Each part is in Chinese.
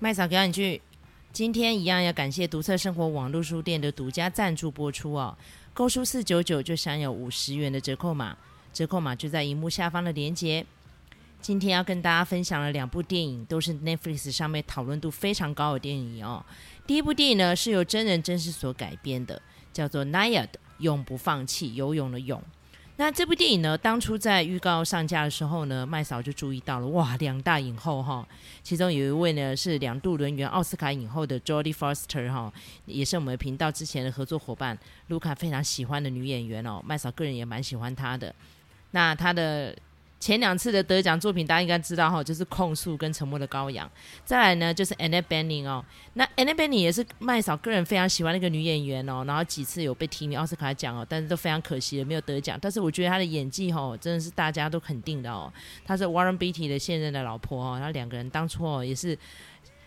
麦嫂给你去，今天一样要感谢独特生活网络书店的独家赞助播出哦。购书四九九就享有五十元的折扣码，折扣码就在荧幕下方的链接。今天要跟大家分享的两部电影，都是 Netflix 上面讨论度非常高的电影哦。第一部电影呢是由真人真事所改编的，叫做《Nyad 永不放弃游泳的泳》。那这部电影呢，当初在预告上架的时候呢，麦嫂就注意到了，哇，两大影后哈，其中有一位呢是两度轮圆奥斯卡影后的 Jodie Foster 哈，也是我们频道之前的合作伙伴，卢卡非常喜欢的女演员哦，麦嫂个人也蛮喜欢她的，那她的。前两次的得奖作品大家应该知道哈，就是《控诉》跟《沉默的羔羊》。再来呢，就是 Anne Bening 哦。那 Anne Bening 也是麦嫂个人非常喜欢的一个女演员哦。然后几次有被提名奥斯卡奖哦，但是都非常可惜的没有得奖。但是我觉得她的演技哈，真的是大家都肯定的哦。她是 Warren Beatty 的现任的老婆哦。然后两个人当初哦也是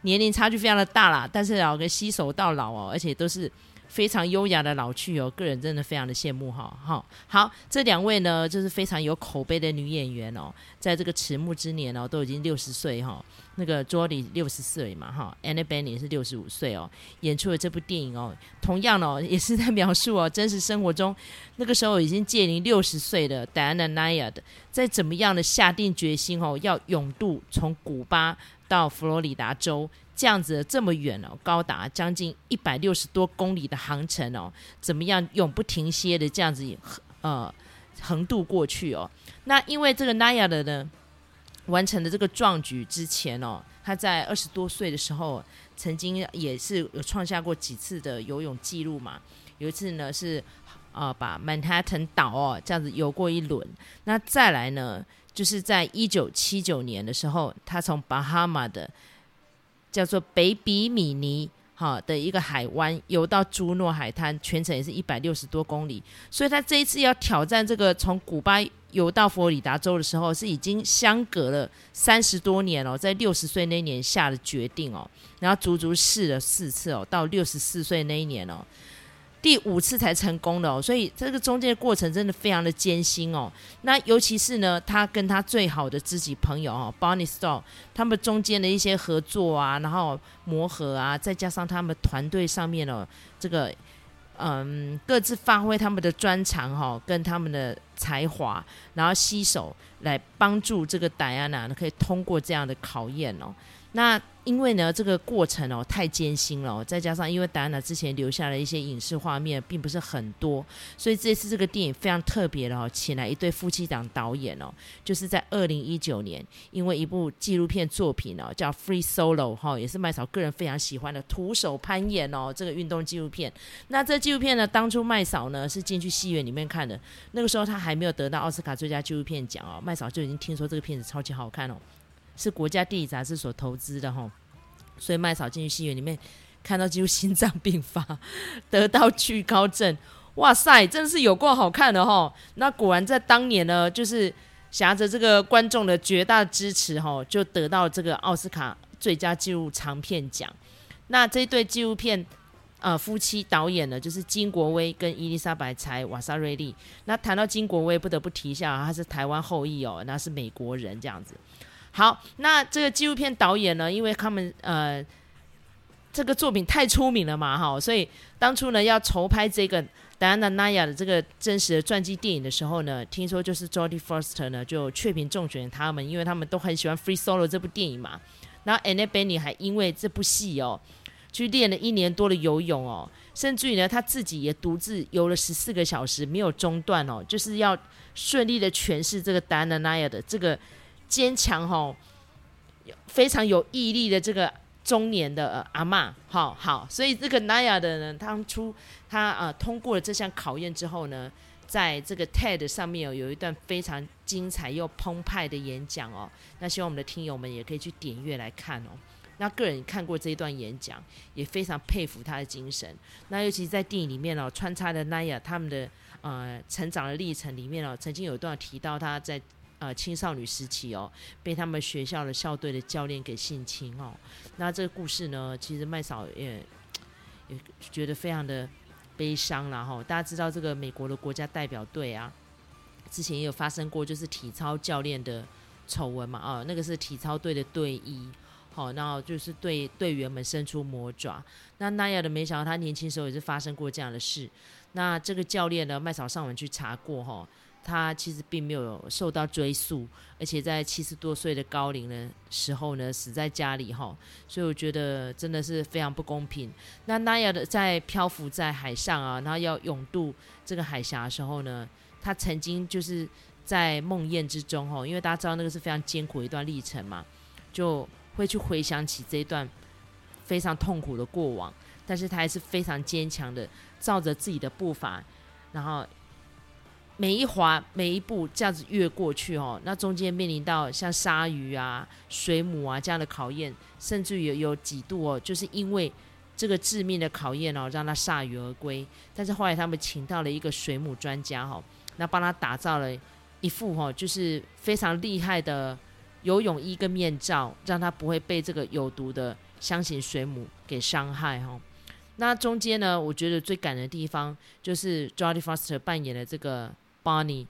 年龄差距非常的大啦，但是两个携手到老哦，而且都是。非常优雅的老去哦，个人真的非常的羡慕哈。好，好，这两位呢，就是非常有口碑的女演员哦，在这个迟暮之年哦，都已经六十岁哈。那个 Jodie 六十岁嘛哈，Anne Bening 是六十五岁哦，演出了这部电影哦，同样哦，也是在描述哦，真实生活中那个时候已经届临六十岁的 Diana Nyad 在怎么样的下定决心哦，要勇渡从古巴到佛罗里达州。这样子这么远哦，高达将近一百六十多公里的航程哦，怎么样永不停歇的这样子横呃横渡过去哦？那因为这个 Naya 的呢，完成的这个壮举之前哦，他在二十多岁的时候，曾经也是有创下过几次的游泳记录嘛。有一次呢是啊把曼哈顿岛哦这样子游过一轮。那再来呢，就是在一九七九年的时候，他从巴哈马的叫做北比米尼哈的一个海湾游到朱诺海滩，全程也是一百六十多公里。所以他这一次要挑战这个从古巴游到佛罗里达州的时候，是已经相隔了三十多年哦，在六十岁那年下的决定哦，然后足足试了四次哦，到六十四岁那一年哦。第五次才成功的哦，所以这个中间的过程真的非常的艰辛哦。那尤其是呢，他跟他最好的知己朋友哦，Bonnie Stoll，他们中间的一些合作啊，然后磨合啊，再加上他们团队上面哦，这个嗯，各自发挥他们的专长哈，跟他们的才华，然后携手来帮助这个戴安娜呢，可以通过这样的考验哦。那因为呢，这个过程哦太艰辛了，再加上因为戴安娜之前留下了一些影视画面，并不是很多，所以这次这个电影非常特别的哦，请来一对夫妻档导演哦，就是在二零一九年，因为一部纪录片作品哦，叫《Free Solo》哈，也是麦嫂个人非常喜欢的徒手攀岩哦，这个运动纪录片。那这纪录片呢，当初麦嫂呢是进去戏院里面看的，那个时候他还没有得到奥斯卡最佳纪录片奖哦，麦嫂就已经听说这个片子超级好看哦。是国家地理杂志所投资的哈，所以麦嫂进去戏院里面看到几乎心脏病发，得到惧高症，哇塞，真的是有够好看的哈。那果然在当年呢，就是挟着这个观众的绝大支持哈，就得到这个奥斯卡最佳纪录长片奖。那这对纪录片呃夫妻导演呢，就是金国威跟伊丽莎白柴瓦萨瑞利。那谈到金国威，不得不提一下，他是台湾后裔哦，那是美国人这样子。好，那这个纪录片导演呢，因为他们呃这个作品太出名了嘛，哈，所以当初呢要筹拍这个戴安娜·奈亚的这个真实的传记电影的时候呢，听说就是 Jodie Foster 呢就雀屏中选他们，因为他们都很喜欢《Free Solo》这部电影嘛。然后 Annette Bening 还因为这部戏哦，去练了一年多的游泳哦，甚至于呢他自己也独自游了十四个小时没有中断哦，就是要顺利的诠释这个戴安娜·奈亚的这个。坚强吼，非常有毅力的这个中年的、呃、阿嬷，好好，所以这个 Naya 的呢，当初他呃通过了这项考验之后呢，在这个 TED 上面有有一段非常精彩又澎湃的演讲哦，那希望我们的听友们也可以去点阅来看哦。那个人看过这一段演讲，也非常佩服他的精神。那尤其是在电影里面哦，穿插的 Naya 他们的呃成长的历程里面哦，曾经有一段提到他在。呃，青少女时期哦，被他们学校的校队的教练给性侵哦。那这个故事呢，其实麦嫂也也觉得非常的悲伤了哈。大家知道这个美国的国家代表队啊，之前也有发生过就是体操教练的丑闻嘛啊，那个是体操队的队医，好，然后就是对队员们伸出魔爪。那奈亚的没想到他年轻时候也是发生过这样的事。那这个教练呢，麦嫂上网去查过哈，他其实并没有受到追诉，而且在七十多岁的高龄的时候呢，死在家里哈。所以我觉得真的是非常不公平。那那亚的在漂浮在海上啊，然后要勇渡这个海峡的时候呢，他曾经就是在梦魇之中哈，因为大家知道那个是非常艰苦的一段历程嘛，就。会去回想起这一段非常痛苦的过往，但是他还是非常坚强的，照着自己的步伐，然后每一滑每一步这样子越过去哦，那中间面临到像鲨鱼啊、水母啊这样的考验，甚至有有几度哦，就是因为这个致命的考验哦，让他铩羽而归。但是后来他们请到了一个水母专家哈，那帮他打造了一副哈，就是非常厉害的。游泳衣跟面罩，让他不会被这个有毒的箱型水母给伤害哈。那中间呢，我觉得最感人的地方就是 Jodie Foster 扮演的这个 Bonnie，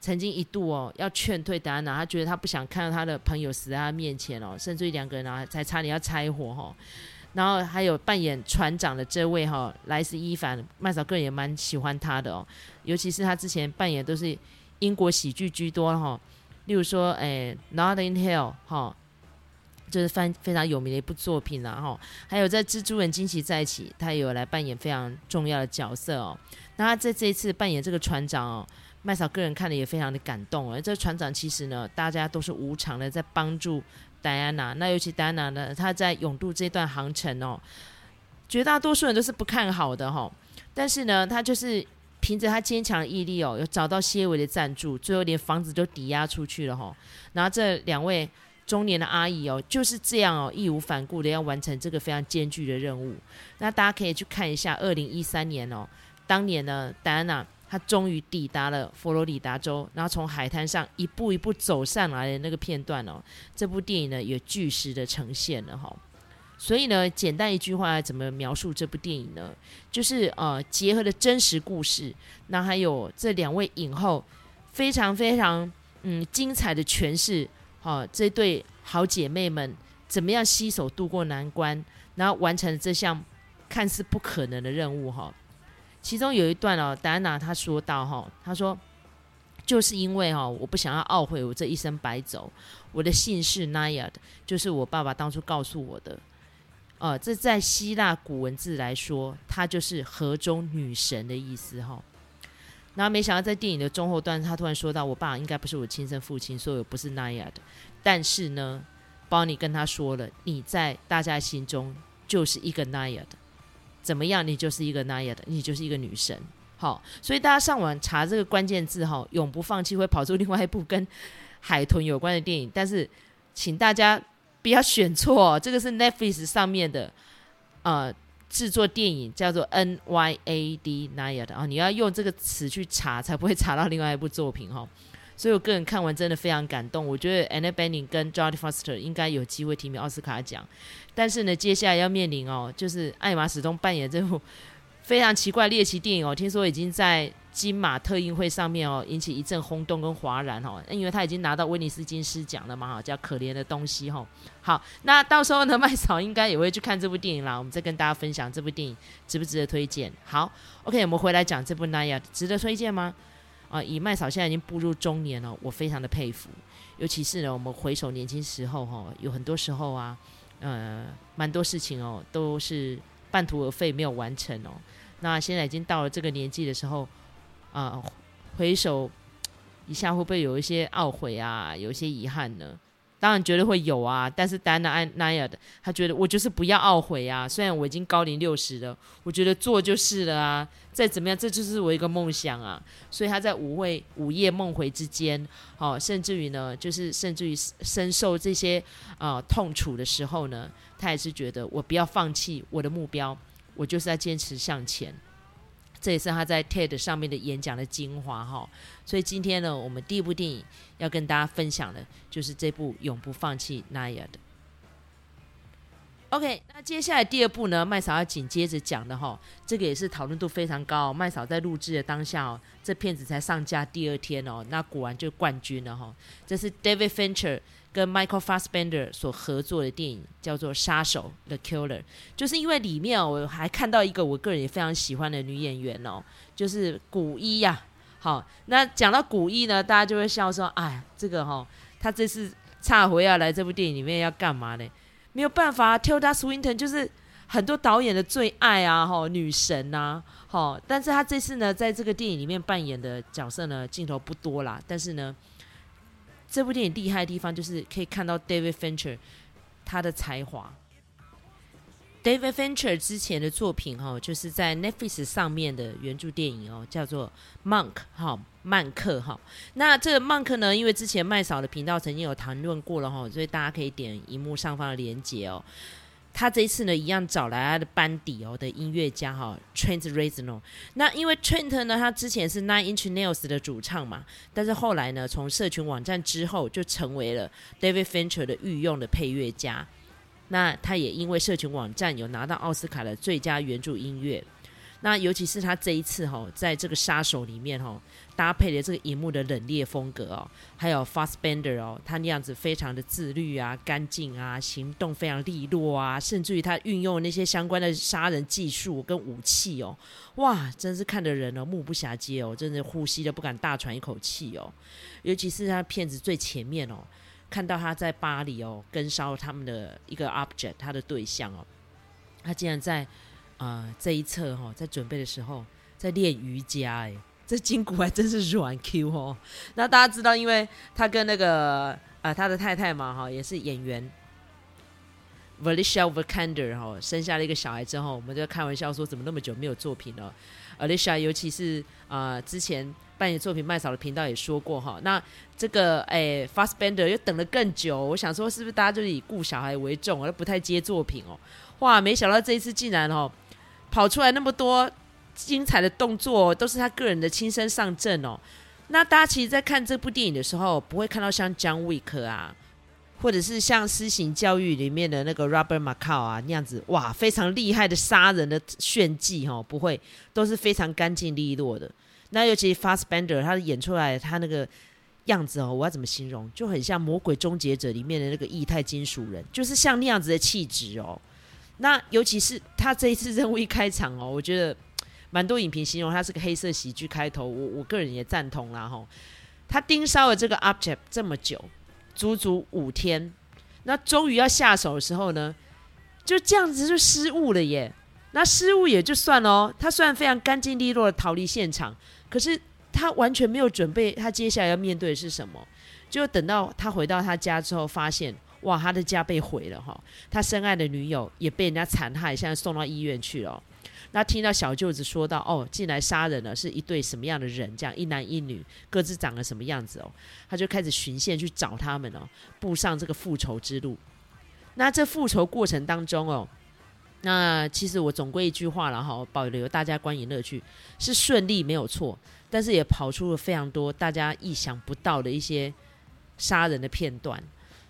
曾经一度哦要劝退戴安娜，他觉得他不想看到他的朋友死在他面前哦，甚至于两个人啊才差点要拆伙哈。然后还有扮演船长的这位哈莱斯伊凡，麦嫂个人也蛮喜欢他的哦，尤其是他之前扮演都是英国喜剧居多哈。例如说，诶、《Not in Hell》哈，就是非非常有名的一部作品了哈。还有在《蜘蛛人惊奇在一起》，他也有来扮演非常重要的角色哦。那他在这一次扮演这个船长哦，麦嫂个人看了也非常的感动哦。这船长其实呢，大家都是无偿的在帮助戴安娜。那尤其戴安娜呢，她在勇渡这段航程哦，绝大多数人都是不看好的哈。但是呢，她就是。凭着她坚强毅力哦，有找到些微的赞助，最后连房子都抵押出去了哈。然后这两位中年的阿姨哦，就是这样哦，义无反顾的要完成这个非常艰巨的任务。那大家可以去看一下二零一三年哦，当年呢，戴安娜他终于抵达了佛罗里达州，然后从海滩上一步一步走上来的那个片段哦，这部电影呢也据实的呈现了哈。所以呢，简单一句话，怎么描述这部电影呢？就是呃，结合了真实故事，那还有这两位影后非常非常嗯精彩的诠释，好、这对好姐妹们怎么样携手度过难关，然后完成这项看似不可能的任务哈、其中有一段哦，戴安娜她说到哈，她说就是因为哈、我不想要懊悔我这一生白走，我的姓氏 Naiad，就是我爸爸当初告诉我的。呃，这在希腊古文字来说，它就是河中女神的意思哈。然后没想到在电影的中后段，他突然说到：“我爸应该不是我亲生父亲，所以我不是 Naiad。但是呢包你跟他说了，你在大家心中就是一个 Naiad，怎么样？你就是一个 Naiad，你就是一个女神。好，所以大家上网查这个关键字哈，永不放弃会跑出另外一部跟海豚有关的电影。但是，请大家。不要选错哦，这个是 Netflix 上面的呃制作电影，叫做 N Y A D Naiad 啊，你要用这个词去查，才不会查到另外一部作品哈、所以我个人看完真的非常感动，我觉得 Annette Bening 跟 Jodie Foster 应该有机会提名奥斯卡奖，但是呢，接下来要面临哦，就是艾玛始终扮演这部非常奇怪猎奇电影哦，听说已经在。金马特映会上面哦，引起一阵轰动跟哗然哦，因为他已经拿到威尼斯金狮奖了嘛哈，叫可怜的东西哈。好，那到时候呢，麦嫂应该也会去看这部电影啦。我们再跟大家分享这部电影值不值得推荐。好，OK，我们回来讲这部《奈亚》，值得推荐吗？啊，以麦嫂现在已经步入中年了，我非常的佩服。尤其是呢，我们回首年轻时候哈，有很多时候啊，呃，蛮多事情哦，都是半途而废，没有完成哦。那现在已经到了这个年纪的时候。啊、回首一下，会不会有一些懊悔啊？有一些遗憾呢？当然绝对会有啊。但是戴安娜奈亚的，他觉得我就是不要懊悔啊。虽然我已经高龄六十了，我觉得做就是了啊。再怎么样，这就是我一个梦想啊。所以他在午会午夜梦回之间，哦，甚至于呢，就是甚至于深受这些啊、痛楚的时候呢，他也是觉得我不要放弃我的目标，我就是在坚持向前。这也是他在 TED 上面的演讲的精华哈，所以今天呢，我们第一部电影要跟大家分享的，就是这部《永不放弃》Naiad。OK，那接下来第二部呢，麦嫂要紧接着讲的哈，这个也是讨论度非常高。麦嫂在录制的当下哦，这片子才上架第二天哦，那果然就冠军了哈。这是 David Fincher 跟 Michael Fassbender 所合作的电影，叫做《杀手》The Killer。就是因为里面，我还看到一个我个人也非常喜欢的女演员哦，就是古一呀。好，那讲到古一呢，大家就会笑说：“哎，这个哈，他这次差回要来这部电影里面要干嘛呢？”没有办法，Tilda Swinton 就是很多导演的最爱啊，吼，女神呐，吼，但是她这次呢，在这个电影里面扮演的角色呢，镜头不多啦，但是呢，这部电影厉害的地方就是可以看到 David Fincher 他的才华。David Fincher 之前的作品哈，就是在 Netflix 上面的原著电影哦，叫做 Monk 哈，曼克哈。那这个 Monk 呢，因为之前麦嫂的频道曾经有谈论过了哈，所以大家可以点荧幕上方的链接哦。他这一次呢，一样找来他的班底哦的音乐家哈，Trent Reznor。那因为 Trent 呢，他之前是 Nine Inch Nails 的主唱嘛，但是后来呢，从社群网站之后，就成为了 David Fincher 的御用的配乐家。那他也因为社群网站有拿到奥斯卡的最佳原著音乐，那尤其是他这一次哈，在这个杀手里面哈，搭配的这个荧幕的冷冽风格哦，还有 Fassbender 哦，他那样子非常的自律啊、干净啊，行动非常利落啊，甚至于他运用那些相关的杀人技术跟武器哦，哇，真是看得人哦目不暇接哦，真的呼吸都不敢大喘一口气哦，尤其是他片子最前面哦。看到他在巴黎哦，跟烧他们的一个 object，他的对象哦，他竟然在呃这一侧哈、哦，在准备的时候在练瑜伽哎，这筋骨还真是软 Q 哦。那大家知道，因为他跟那个、呃、他的太太嘛哈、也是演员 Alicia Vikander 哈，生下了一个小孩之后，我们就开玩笑说，怎么那么久没有作品了？Alicia 尤其是啊、呃、之前。扮演作品麦嫂的频道也说过哈，那这个诶，Fassbender 又等了更久，我想说是不是大家就是以顾小孩为重，而不太接作品哦？哇，没想到这一次竟然哦，跑出来那么多精彩的动作，都是他个人的亲身上阵哦。那大家其实，在看这部电影的时候，不会看到像 John Wick 啊，或者是像《私刑教育》里面的那个 Robert m c c a l 啊那样子，哇，非常厉害的杀人的炫技哈，不会，都是非常干净利落的。那尤其 Fast Bender，他演出来他那个样子哦，我要怎么形容？就很像《魔鬼终结者》里面的那个液态金属人，就是像那样子的气质哦。那尤其是他这一次任务一开场哦，我觉得蛮多影评形容他是个黑色喜剧开头，我我个人也赞同啦吼。他盯梢了这个 object 这么久，足足五天，那终于要下手的时候呢，就这样子就失误了耶。那失误也就算了哦，他虽然非常干净利落的逃离现场。可是他完全没有准备，他接下来要面对的是什么？就等到他回到他家之后，发现哇，他的家被毁了哈，他深爱的女友也被人家残害，现在送到医院去了。那听到小舅子说到哦，进来杀人了，是一对什么样的人？这样一男一女，各自长了什么样子哦？他就开始循线去找他们哦，步上这个复仇之路。那这复仇过程当中哦。那其实我总归一句话了哈，保留大家观影乐趣是顺利没有错，但是也跑出了非常多大家意想不到的一些杀人的片段。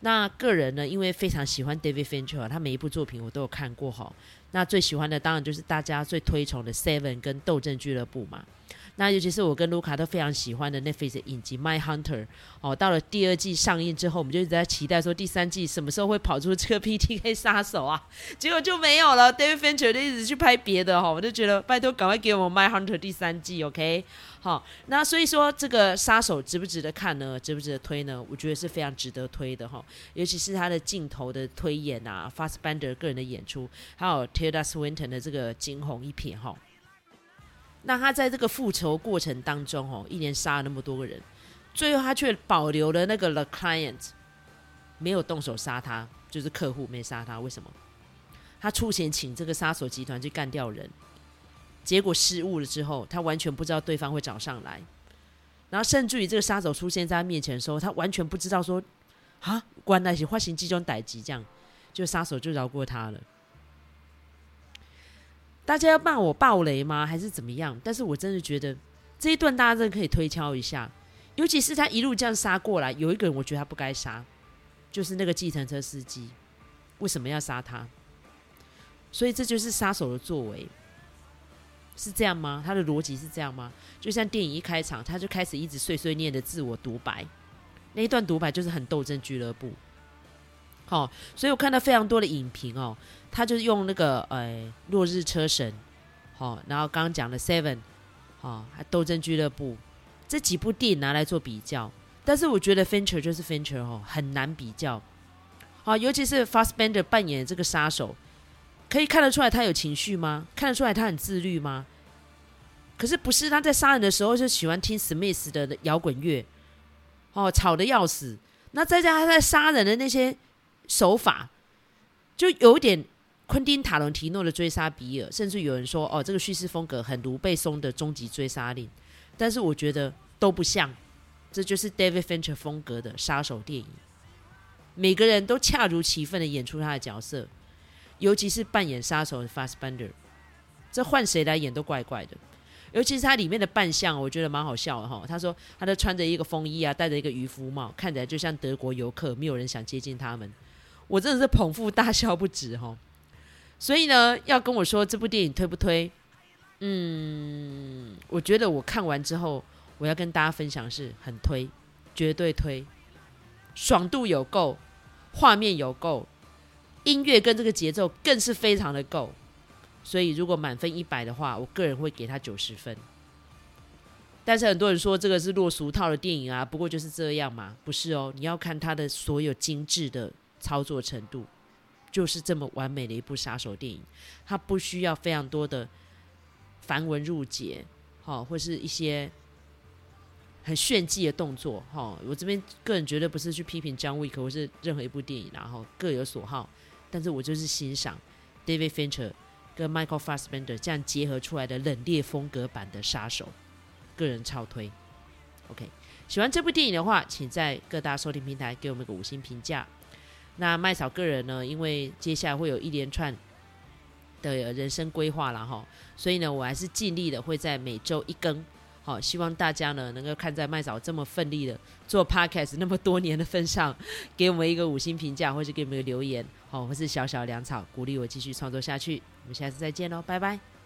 那个人呢，因为非常喜欢 David Fincher，他每一部作品我都有看过哈。那最喜欢的当然就是大家最推崇的 Seven 跟斗阵俱乐部嘛。那尤其是我跟卢卡都非常喜欢的 Netflix 影集《My Hunter》哦，到了第二季上映之后，我们就一直在期待说第三季什么时候会跑出这个 PTK 杀手啊？结果就没有了。David Fincher 就一直去拍别的哈，我就觉得拜托赶快给我们《My Hunter》第三季，OK？好，那所以说这个杀手值不值得看呢？值不值得推呢？我觉得是非常值得推的哈，尤其是他的镜头的推演啊，Fast Bender 个人的演出，还有 Tilda Swinton 的这个惊鸿一瞥哈。那他在这个复仇过程当中，哦，一连杀了那么多个人，最后他却保留了那个 The Client，没有动手杀他，就是客户没杀他。为什么？他出钱请这个杀手集团去干掉人，结果失误了之后，他完全不知道对方会找上来，然后甚至于这个杀手出现在他面前的时候，他完全不知道说，啊，关那些发行这种歹机，这样，就杀手就饶过他了。大家要骂我爆雷吗？还是怎么样？但是我真的觉得这一段大家真的可以推敲一下，尤其是他一路这样杀过来，有一个人我觉得他不该杀，就是那个计程车司机，为什么要杀他？所以这就是杀手的作为，是这样吗？他的逻辑是这样吗？就像电影一开场，他就开始一直碎碎念的自我独白，那一段独白就是很斗争俱乐部。好、所以我看到非常多的影评哦，他就是用那个呃落日车神，好、哦，然后刚刚讲的 Seven，好，还斗争俱乐部这几部电影拿来做比较，但是我觉得 Fincher 就是 Fincher 哦，很难比较。好，尤其是 Fast Bender 扮演这个杀手，可以看得出来他有情绪吗？看得出来他很自律吗？可是不是他在杀人的时候就喜欢听 Smith 的摇滚乐，哦，吵得要死。那再加上他在杀人的那些。手法就有点昆汀塔伦提诺的追杀比尔，甚至有人说哦，这个叙事风格很卢贝松的终极追杀令，但是我觉得都不像，这就是 David Fincher 风格的杀手电影。每个人都恰如其分的演出他的角色，尤其是扮演杀手的 Fassbender，这换谁来演都怪怪的。尤其是他里面的扮相，我觉得蛮好笑的哈。他说他都穿着一个风衣啊，戴着一个渔夫帽，看起来就像德国游客，没有人想接近他们。我真的是捧腹大笑不止哈，所以呢，要跟我说这部电影推不推？嗯，我觉得我看完之后，我要跟大家分享是很推，绝对推，爽度有够，画面有够，音乐跟这个节奏更是非常的够，所以如果满分一百的话，我个人会给他九十分。但是很多人说这个是落俗套的电影啊，不过就是这样嘛，不是哦，你要看他的所有精致的。操作程度就是这么完美的一部杀手电影，它不需要非常多的繁文缛节，哈，或是一些很炫技的动作，哈。我这边个人绝对不是去批评 John Wick 或是任何一部电影，然后各有所好。但是我就是欣赏 David Fincher 跟 Michael Fassbender 这样结合出来的冷冽风格版的杀手，个人超推。OK，喜欢这部电影的话，请在各大收听平台给我们个五星评价。那麦嫂个人呢，因为接下来会有一连串的人生规划了哈，所以呢，我还是尽力的会在每周一更，好，希望大家呢能够看在麦嫂这么奋力的做 podcast 那么多年的份上，给我们一个五星评价，或是给我们一个留言，好，或是小小粮草，鼓励我继续创作下去。我们下次再见喽，拜拜。